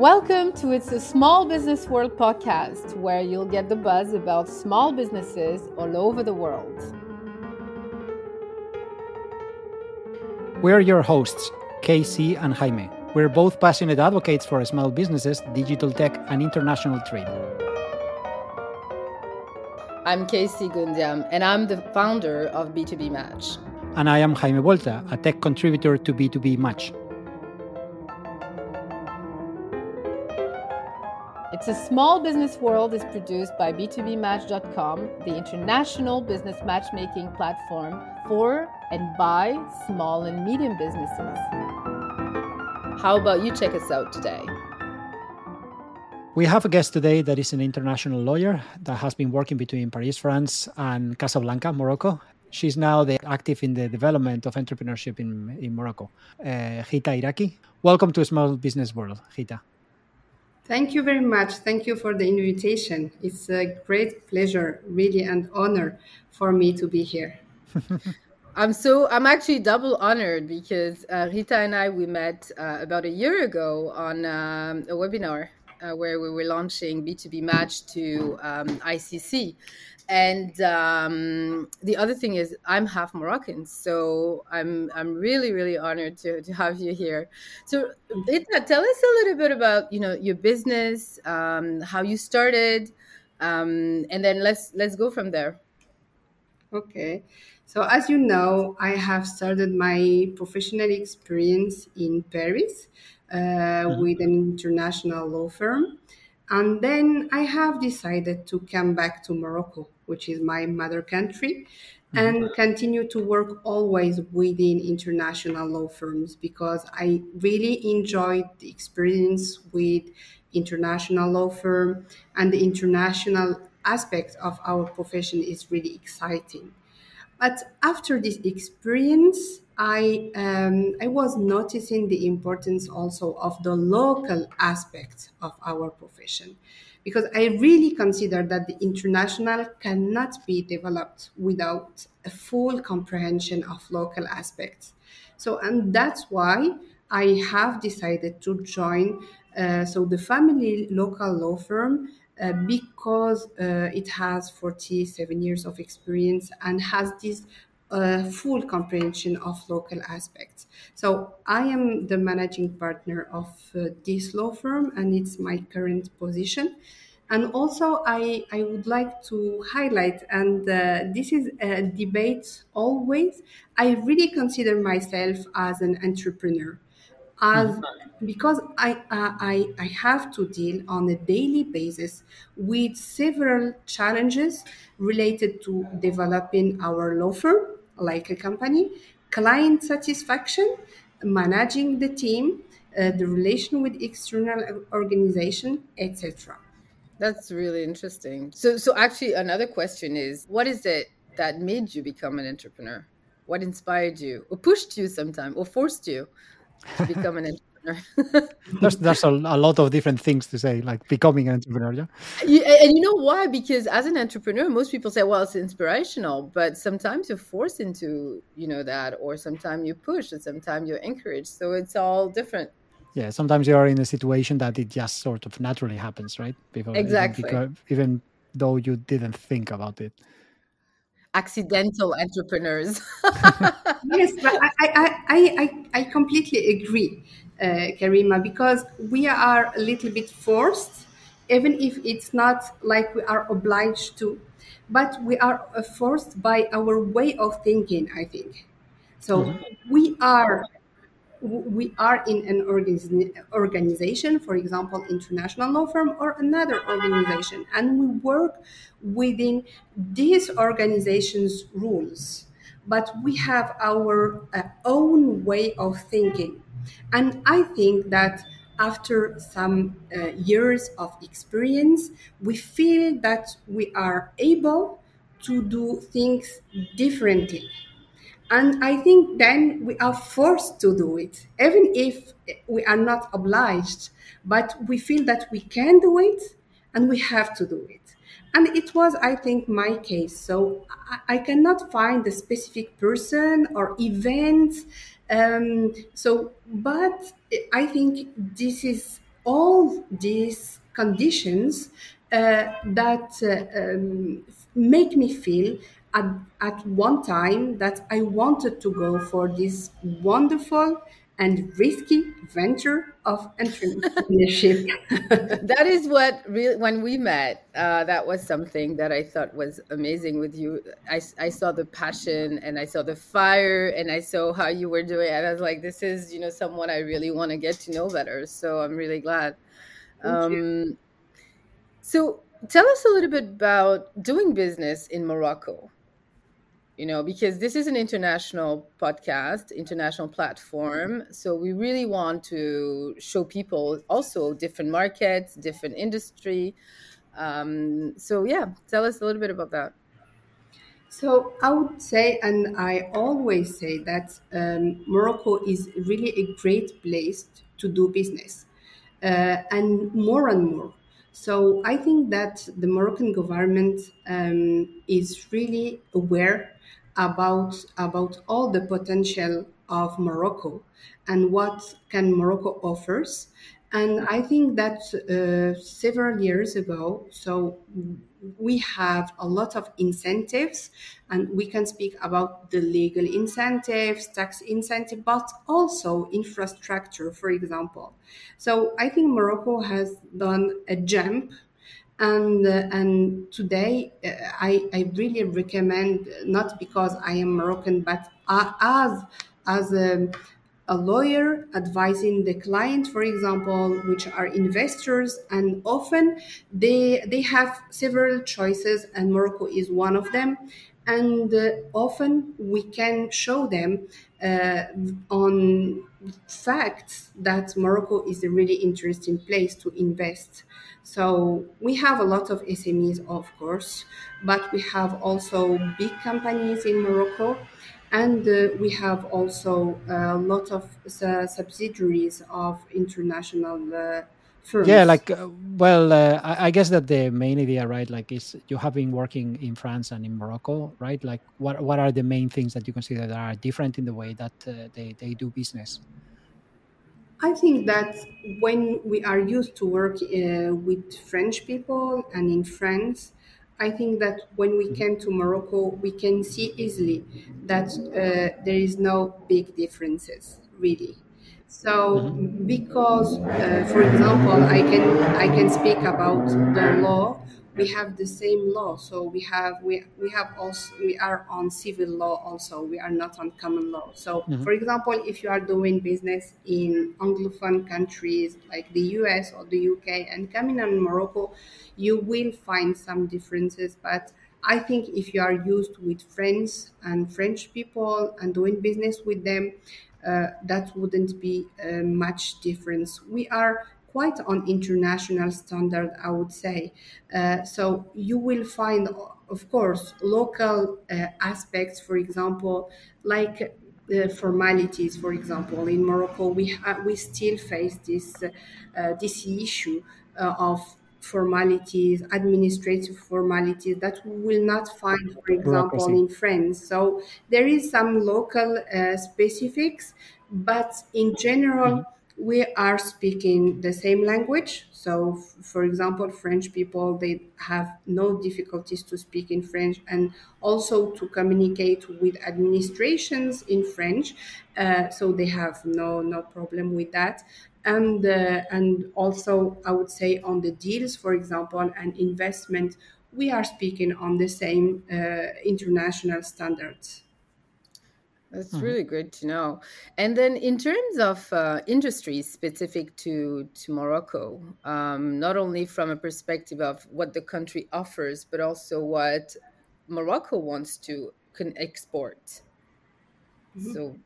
Welcome to It's a Small Business World podcast, where you'll get the buzz about small businesses all over the world. We're your hosts, Casey and Jaime. We're both passionate advocates for small businesses, digital tech, and international trade. I'm Casey Goundiam, and I'm the founder of B2BeeMatch. And I am Jaime Buelta, a tech contributor to B2BeeMatch. It's a Small Business World is produced by B2BeeMatch.com, the international business matchmaking platform for and by small and medium businesses. How about you check us out today? We have a guest today that is an international lawyer that has been working between Paris, France, and Casablanca, Morocco. She's now the active in the development of entrepreneurship in, in Morocco. Uh, Ghiyta Iraqi, welcome to Small Business World, Ghiyta. Thank you very much. Thank you for the invitation. It's a great pleasure, really, and honor for me to be here. I'm so I'm actually double honored because uh, Ghiyta and I we met uh, about a year ago on um, a webinar uh, where we were launching B2BeeMatch to um, ICC, and um, the other thing is I'm half Moroccan, so I'm I'm really really honored to, to have you here. So Ghiyta, tell us a little bit about you know your business, um, how you started, um, and then let's let's go from there. Okay, so as you know, I have started my professional experience in Paris uh, mm-hmm. with an international law firm. And then I have decided to come back to Morocco, which is my mother country, mm-hmm. and continue to work always within international law firms because I really enjoyed the experience with international law firm and the international aspect of our profession is really exciting. But after this experience, I um, I was noticing the importance also of the local aspects of our profession, because I really consider that the international cannot be developed without a full comprehension of local aspects. So, and that's why I have decided to join. Uh, so the family local law firm uh, because uh, it has 47 years of experience and has this uh, full comprehension of local aspects. So I am the managing partner of uh, this law firm, and it's my current position. And also, I, I would like to highlight, and uh, this is a debate always, I really consider myself as an entrepreneur as mm-hmm. because I, uh, I I have to deal on a daily basis with several challenges related to developing our law firm like a company, client satisfaction, managing the team, uh, the relation with external organization, etc. That's really interesting. So, so actually, another question is, what is it that made you become an entrepreneur? What inspired you, or pushed you, sometime, or forced you to become an entrepreneur? there's there's a, a, lot of different things to say, like becoming an entrepreneur. Yeah? and you know why? Because as an entrepreneur, most people say, "Well, it's inspirational," but sometimes you're forced into you know that, or sometimes you push, and sometimes you're encouraged. So it's all different. Yeah, sometimes you are in a situation that it just sort of naturally happens, right? Because, exactly. Even, even though you didn't think about it accidental entrepreneurs. yes, but I, I, I, I, completely agree Karima, because we are a little bit forced, even if it's not like we are obliged to, but we are uh, forced by our way of thinking, I think. So mm-hmm. we are we are in an organization, for example, international law firm or another organization, and we work within this organization's rules. But we have our uh, own way of thinking. And I think that after some uh, years of experience, we feel that we are able to do things differently. And I think then we are forced to do it, even if we are not obliged, but we feel that we can do it and we have to do it. And it was, I think, my case. So I, I cannot find a specific person or event um, so, but I think this is all these conditions uh, that uh, um, make me feel at, at one time that I wanted to go for this wonderful and risky venture of entrepreneurship. that is what really when we met uh, that was something that i thought was amazing with you. I, I saw the passion and i saw the fire and i saw how you were doing and i was like this is you know someone i really want to get to know better. So i'm really glad. Um, so tell us a little bit about doing business in morocco you know, because this is an international podcast, international platform. So we really want to show people also different markets, different industry. Um, so yeah, tell us a little bit about that. So I would say, and I always say that um, Morocco is really a great place to do business, uh, and more and more. So I think that the Moroccan government um, is really aware about about all the potential of Morocco and what can Morocco offers. And I think that uh, several years ago, so we have a lot of incentives, and we can speak about the legal incentives, tax incentive, but also infrastructure, for example. So I think Morocco has done a jump and uh, and today uh, I, I really recommend not because I am Moroccan but uh, as as a, a lawyer advising the client for example which are investors and often they they have several choices and Morocco is one of them. And uh, often we can show them uh, on facts that Morocco is a really interesting place to invest so we have a lot of SMEs, of course, but we have also big companies in Morocco, and uh, we have also a lot of uh, subsidiaries of international. Firms. Yeah, like uh, well, uh, I, I, guess that the main idea, right? Like, is you have been working in France and in Morocco, right? Like, what what are the main things that you consider that are different in the way that uh, they they do business? I think that when we are used to work uh, with French people and in France, I think that when we came to Morocco, we can see easily that uh, there is no big differences, really. So, mm-hmm. because, uh, for example, I can I can speak about the law we have the same law so we have we, we have also we are on civil law also we are not on common law so mm-hmm. for example if you are doing business in anglophone countries like the us or the uk and coming on morocco you will find some differences but i think if you are used with friends and french people and doing business with them that wouldn't be uh, much difference we are quite on international standard, I would say. Uh, so you will find, of course, local uh, aspects, for example, like uh, formalities. For example, in Morocco, we ha- we still face this uh, this issue uh, of formalities, administrative formalities that we will not find, for example, in France. So there is some local uh, specifics, but in general. Mm-hmm we are speaking the same language. So, f- for example, French people they have no difficulties to speak in French and also to communicate with administrations in French. Uh, so they have no no problem with that. And uh, and also, I would say on the deals, for example, and investment, we are speaking on the same uh, international standards. That's mm-hmm. really great to know. And then, in terms of uh, industries specific to to Morocco, um, not only from a perspective of what the country offers, but also what Morocco wants to can export. Mm-hmm. So,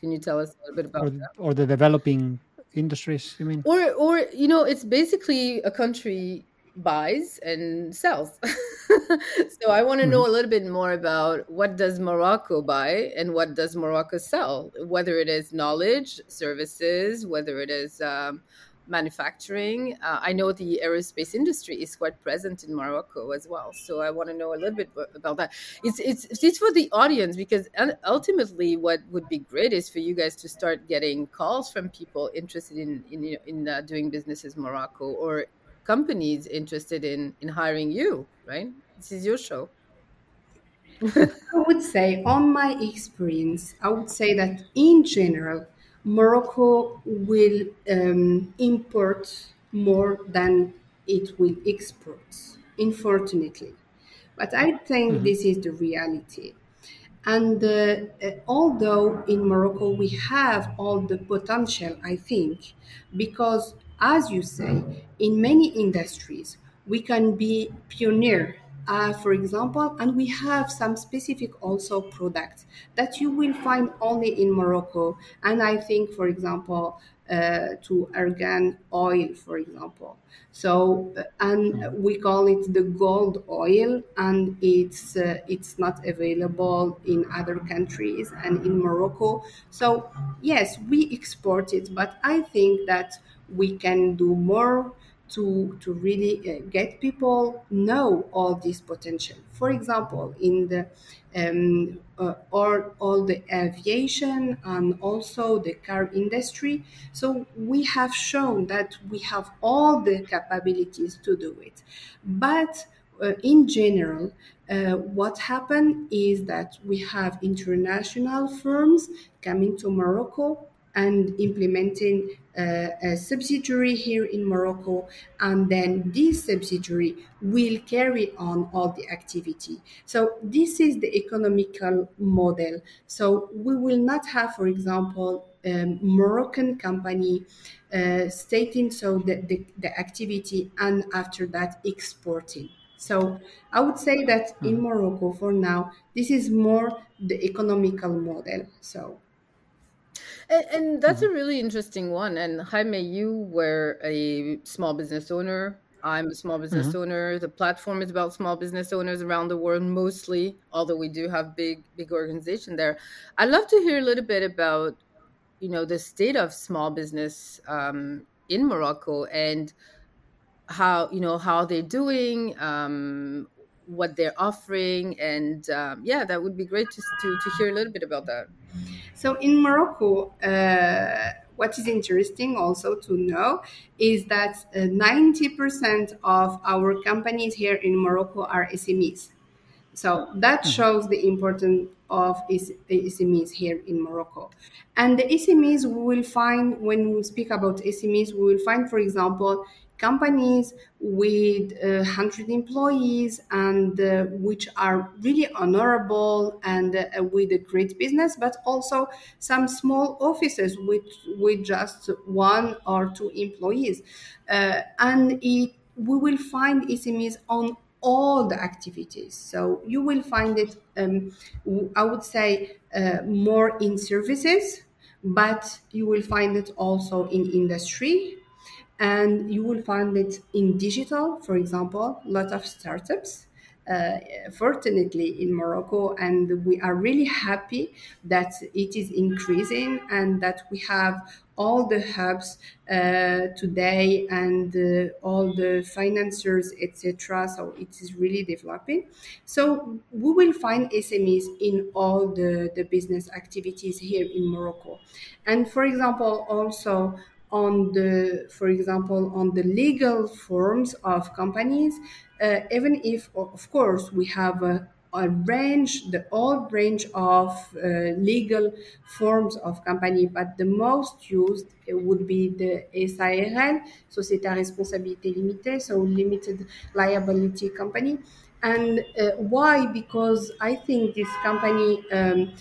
can you tell us a little bit about or, that? Or the developing industries, you mean? Or, or you know, it's basically a country buys and sells. so I want to know mm-hmm. a little bit more about what does Morocco buy and what does Morocco sell, whether it is knowledge, services, whether it is um, manufacturing. Uh, I know the aerospace industry is quite present in Morocco as well, so I want to know a little bit about that. It's it's it's for the audience because ultimately, what would be great is for you guys to start getting calls from people interested in in in uh, doing business in Morocco or companies interested in in hiring you. Right? This is your show. I would say, on my experience, I would say that in general, Morocco will um, import more than it will export, unfortunately. But I think mm-hmm. this is the reality. And uh, uh, although in Morocco we have all the potential, I think, because as you say, in many industries, we can be pioneer uh, for example, and we have some specific also products that you will find only in Morocco. And I think, for example, uh, to argan oil, for example. So, uh, and we call it the gold oil, and it's uh, it's not available in other countries and in Morocco. So, yes, we export it, but I think that we can do more to to really uh, get people know all this potential. For example, in the um, uh, or all the aviation and also the car industry. So we have shown that we have all the capabilities to do it, but uh, in general, uh, what happened is that we have international firms coming to Morocco and implementing a subsidiary here in Morocco, and then this subsidiary will carry on all the activity. So this is the economical model. So we will not have, for example, a Moroccan company uh, stating so the, the, the activity and after that exporting. So I would say that in hmm. Morocco for now, this is more the economical model. So and, and that's mm-hmm. a really interesting one. And Jaime, you were a small business owner. I'm a small business mm-hmm. owner. The platform is about small business owners around the world, mostly, although we do have big, big organization there. I'd love to hear a little bit about, you know, the state of small business um, in Morocco and how, you know, how they're doing, um, what they're offering, and um, yeah, that would be great to, to to hear a little bit about that. So in Morocco, uh, what is interesting also to know is that uh, 90% of our companies here in Morocco are SMEs. So that hmm. shows the importance of SMEs here in Morocco. And the SMEs we will find when we speak about SMEs, we will find, for example, companies with uh, 100 employees and uh, which are really honorable and uh, with a great business but also some small offices with with just one or two employees. Uh, and it, we will find SMEs on all the activities. So you will find it um, i would say uh, more in services but you will find it also in industry and you will find it in digital for example a lot of startups uh, fortunately in Morocco, and we are really happy that it is increasing and that we have all the hubs uh, today and uh, all the financiers, etc. So it is really developing. So we will find SMEs in all the, the business activities here in Morocco. And for example, also on the, for example, on the legal forms of companies, uh, even if, of course, we have a, a range, the old range of uh, legal forms of company, but the most used would be the SARL, Société à Responsabilité Limitée, so limited liability company. And uh, why? Because I think this company um,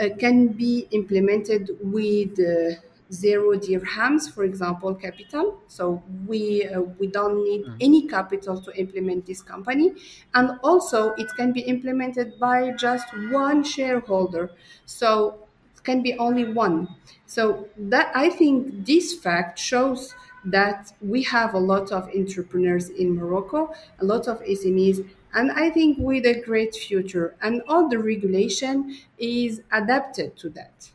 uh, can be implemented with uh, zero dirhams, for example, capital. So we uh, we don't need mm. any capital to implement this company, and also it can be implemented by just one shareholder. So it can be only one. So that I think this fact shows that we have a lot of entrepreneurs in Morocco, a lot of SMEs, and I think with a great future. And all the regulation is adapted to that.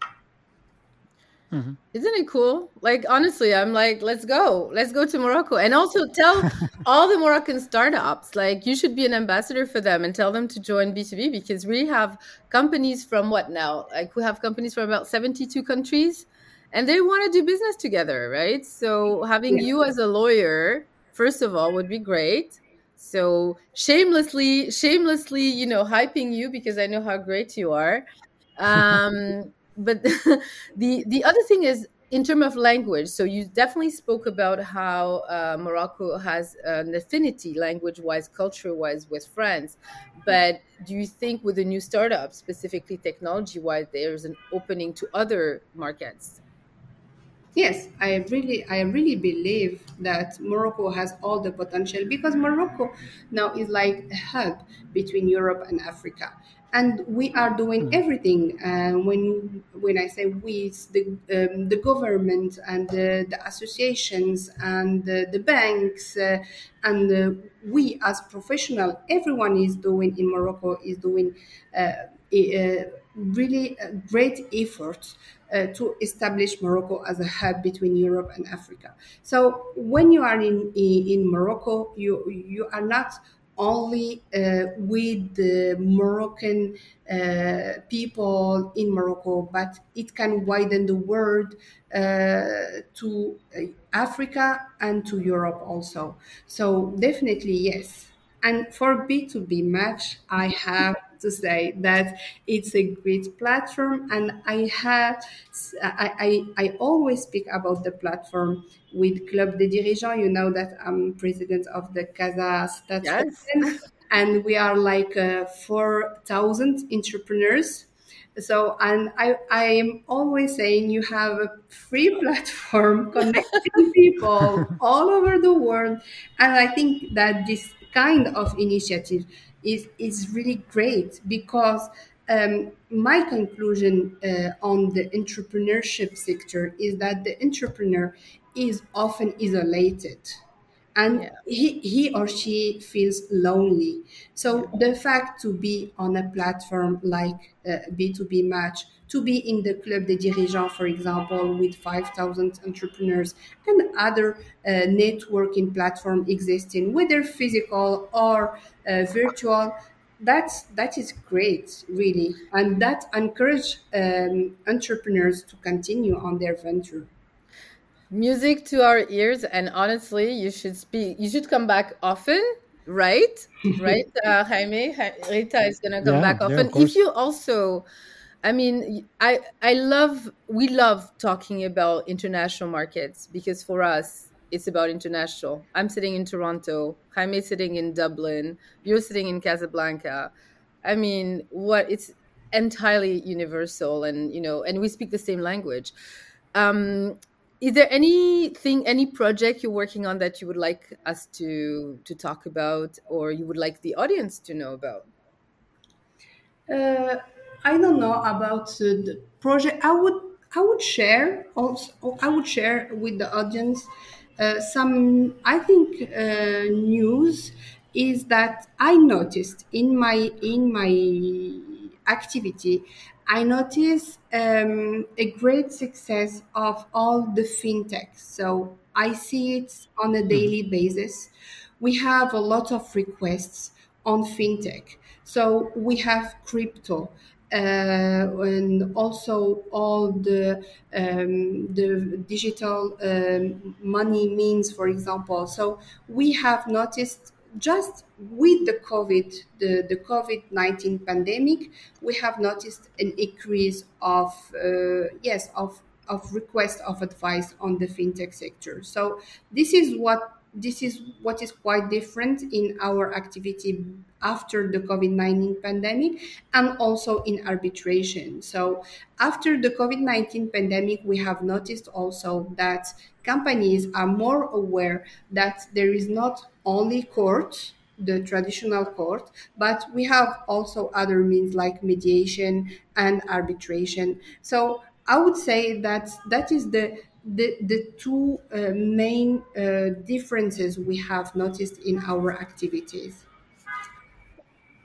Mm-hmm. Isn't it cool? Like honestly, I'm like, let's go, let's go to Morocco, and also tell all the Moroccan startups like you should be an ambassador for them and tell them to join B2B because we have companies from what now? Like we have companies from about 72 countries, and they want to do business together, right? So having yeah. you as a lawyer, first of all, would be great. So shamelessly, shamelessly, you know, hyping you because I know how great you are. Um, but the the other thing is in terms of language. So you definitely spoke about how uh, morocco has an affinity language wise culture wise with france. But do you think with the new startup specifically technology wise there's an opening to other markets? Yes, I really, I really believe that Morocco has all the potential because Morocco now is like a hub between Europe and Africa and we are doing hmm. everything. Uh, when when I say we, it's the um, the government and the, the associations and the, the banks uh, and uh, we as professional, everyone is doing in Morocco is doing uh, a, really great effort uh, to establish Morocco as a hub between Europe and Africa. So when you are in in, in Morocco, you you are not only uh, with the Moroccan uh, people in Morocco, but it can widen the world uh, to Africa and to Europe also. So definitely yes. And for B2BeeMatch, I have to say that it's a great platform and I have I, I, I always speak about the platform with Club des Dirigeants. You know that I'm president of the Casa Stats yes. and we are like uh, 4,000 entrepreneurs so and i i am always saying you have a free platform connecting people all over the world and i think that this kind of initiative is is really great because um, my conclusion uh, on the entrepreneurship sector is that the entrepreneur is often isolated and yeah. he, he or she feels lonely so yeah. the fact to be on a platform like uh, B2BeeMatch to be in the club des dirigeants for example with 5000 entrepreneurs and other uh, networking platform existing whether physical or uh, virtual that's that is great really and that encourage um, entrepreneurs to continue on their venture music to our ears and honestly you should speak you should come back often right? Right uh, jaime? Ghiyta is gonna come yeah, back often. yeah, if you also i mean i i love we love talking about international markets because for us it's about international. I'm sitting in toronto jaime sitting in dublin you're sitting in casablanca. I mean what it's entirely universal and you know and we speak the same language. Um is there anything any project you're working on that you would like us to to talk about or you would like the audience to know about? Uh, i don't know about uh, the project. I would i would share also i would share with the audience uh, some i think uh, news is that i noticed in my in my activity I notice um, a great success of all the fintechs. So I see it on a daily mm-hmm. basis. We have a lot of requests on fintech. So we have crypto. Uh, and also all the um, the digital um, money means, for example. So we have noticed just with the COVID, the, the COVID-19 pandemic, we have noticed an increase of, uh, yes, of, of request of advice on the fintech sector. So this is what this is what is quite different in our activity after the COVID 19 pandemic and also in arbitration. So, after the COVID 19 pandemic, we have noticed also that companies are more aware that there is not only court the traditional court, but we have also other means like mediation and arbitration. So I would say that that is the the, the two uh, main uh, differences we have noticed in our activities.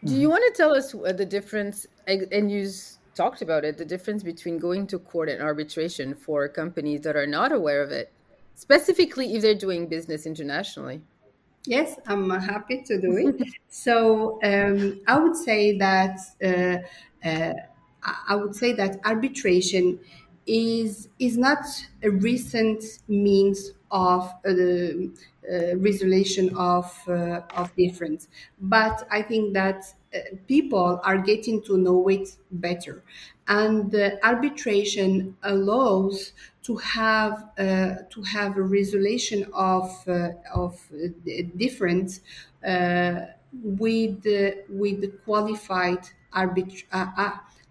Do you want to tell us the difference and use talked about it the difference between going to court and arbitration for companies that are not aware of it, specifically if they're doing business internationally. Yes, I'm happy to do it. so um, I would say that uh, uh, I would say that arbitration is is not a recent means of uh, the uh, resolution of uh, of difference, but I think that uh, people are getting to know it better, and arbitration allows to have uh, to have a resolution of uh, of difference with with qualified arbit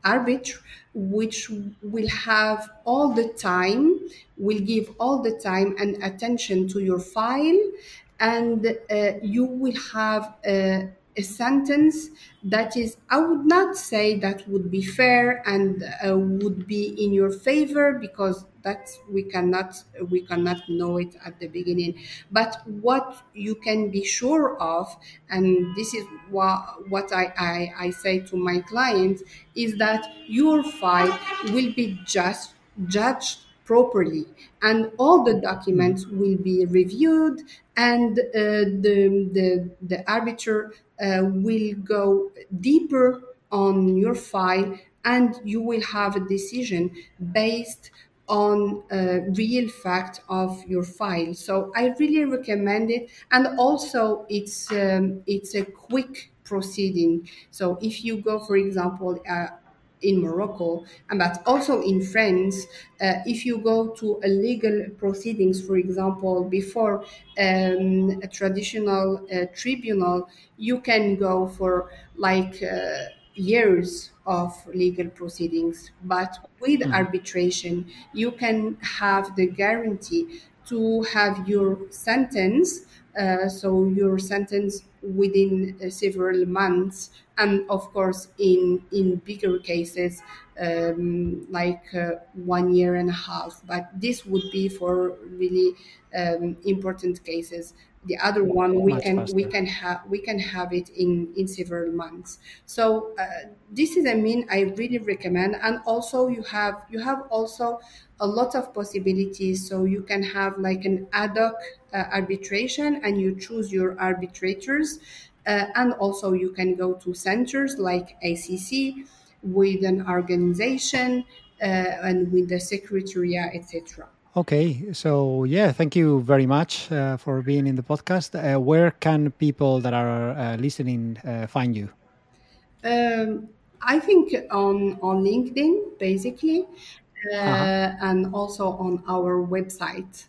arbiter which will have all the time will give all the time and attention to your file. And uh, you will have a, a, sentence that is i would not say that would be fair and uh, would be in your favor because that we cannot we cannot know it at the beginning. But what you can be sure of and this is what, what I, I, I say to my clients is that your file will be just judged properly and all the documents will be reviewed and uh, the, the, the arbiter uh, will go deeper on your file and you will have a decision based on real fact of your file. So I really recommend it, and also it's um, it's a quick proceeding. So if you go, for example. Uh, in Morocco, and but also in France, uh, if you go to a legal proceedings, for example, before um, a traditional uh, tribunal, you can go for like uh, years of legal proceedings. But with mm. arbitration, you can have the guarantee to have your sentence, uh, so your sentence within uh, several months, and of course, in in bigger cases, um, like uh, one year and a half. But this would be for really um, important cases the other one we can faster. we can have we can have it in in several months. So uh, this is a mean i really recommend and also you have you have also a lot of possibilities. So you can have like an ad hoc uh, arbitration and you choose your arbitrators uh, and also you can go to centers like acc with an organization uh, and with the secretariat etc Okay, so yeah, thank you very much uh, for being in the podcast. Uh, where can people that are uh, listening uh, find you? Um, I think on on LinkedIn, basically, uh, uh-huh. and also on our website.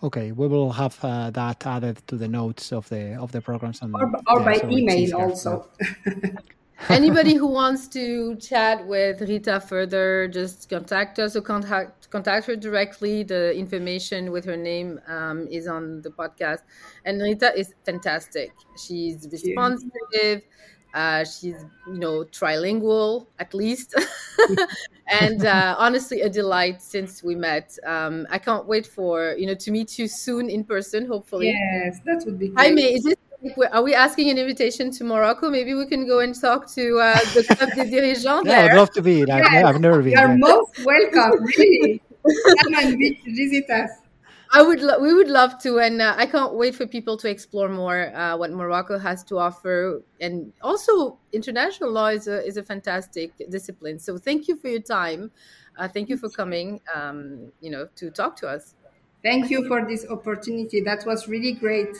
Okay, we will have uh, that added to the notes of the of the programs and or, or yeah, by so email also. Anybody who wants to chat with Ghiyta further, just contact us or contact contact her directly. The information with her name um, is on the podcast. And Ghiyta is fantastic. She's responsive. Uh, she's you know trilingual at least, and uh, honestly a delight since we met. Um, I can't wait for you know to meet you soon in person. Hopefully, yes, that would be. Great. Jaime, is it are we asking an invitation to Morocco? Maybe we can go and talk to uh, the Club des Dirigeants yeah, I'd love to be. I've, yes, I've never been. You're most welcome, really. Come and visit us. I would, lo- we would love to, and uh, I can't wait for people to explore more uh, what Morocco has to offer, and also international law is a is a fantastic discipline. So thank you for your time. Uh, thank you for coming. Um, you know, to talk to us. Thank you for this opportunity. That was really great.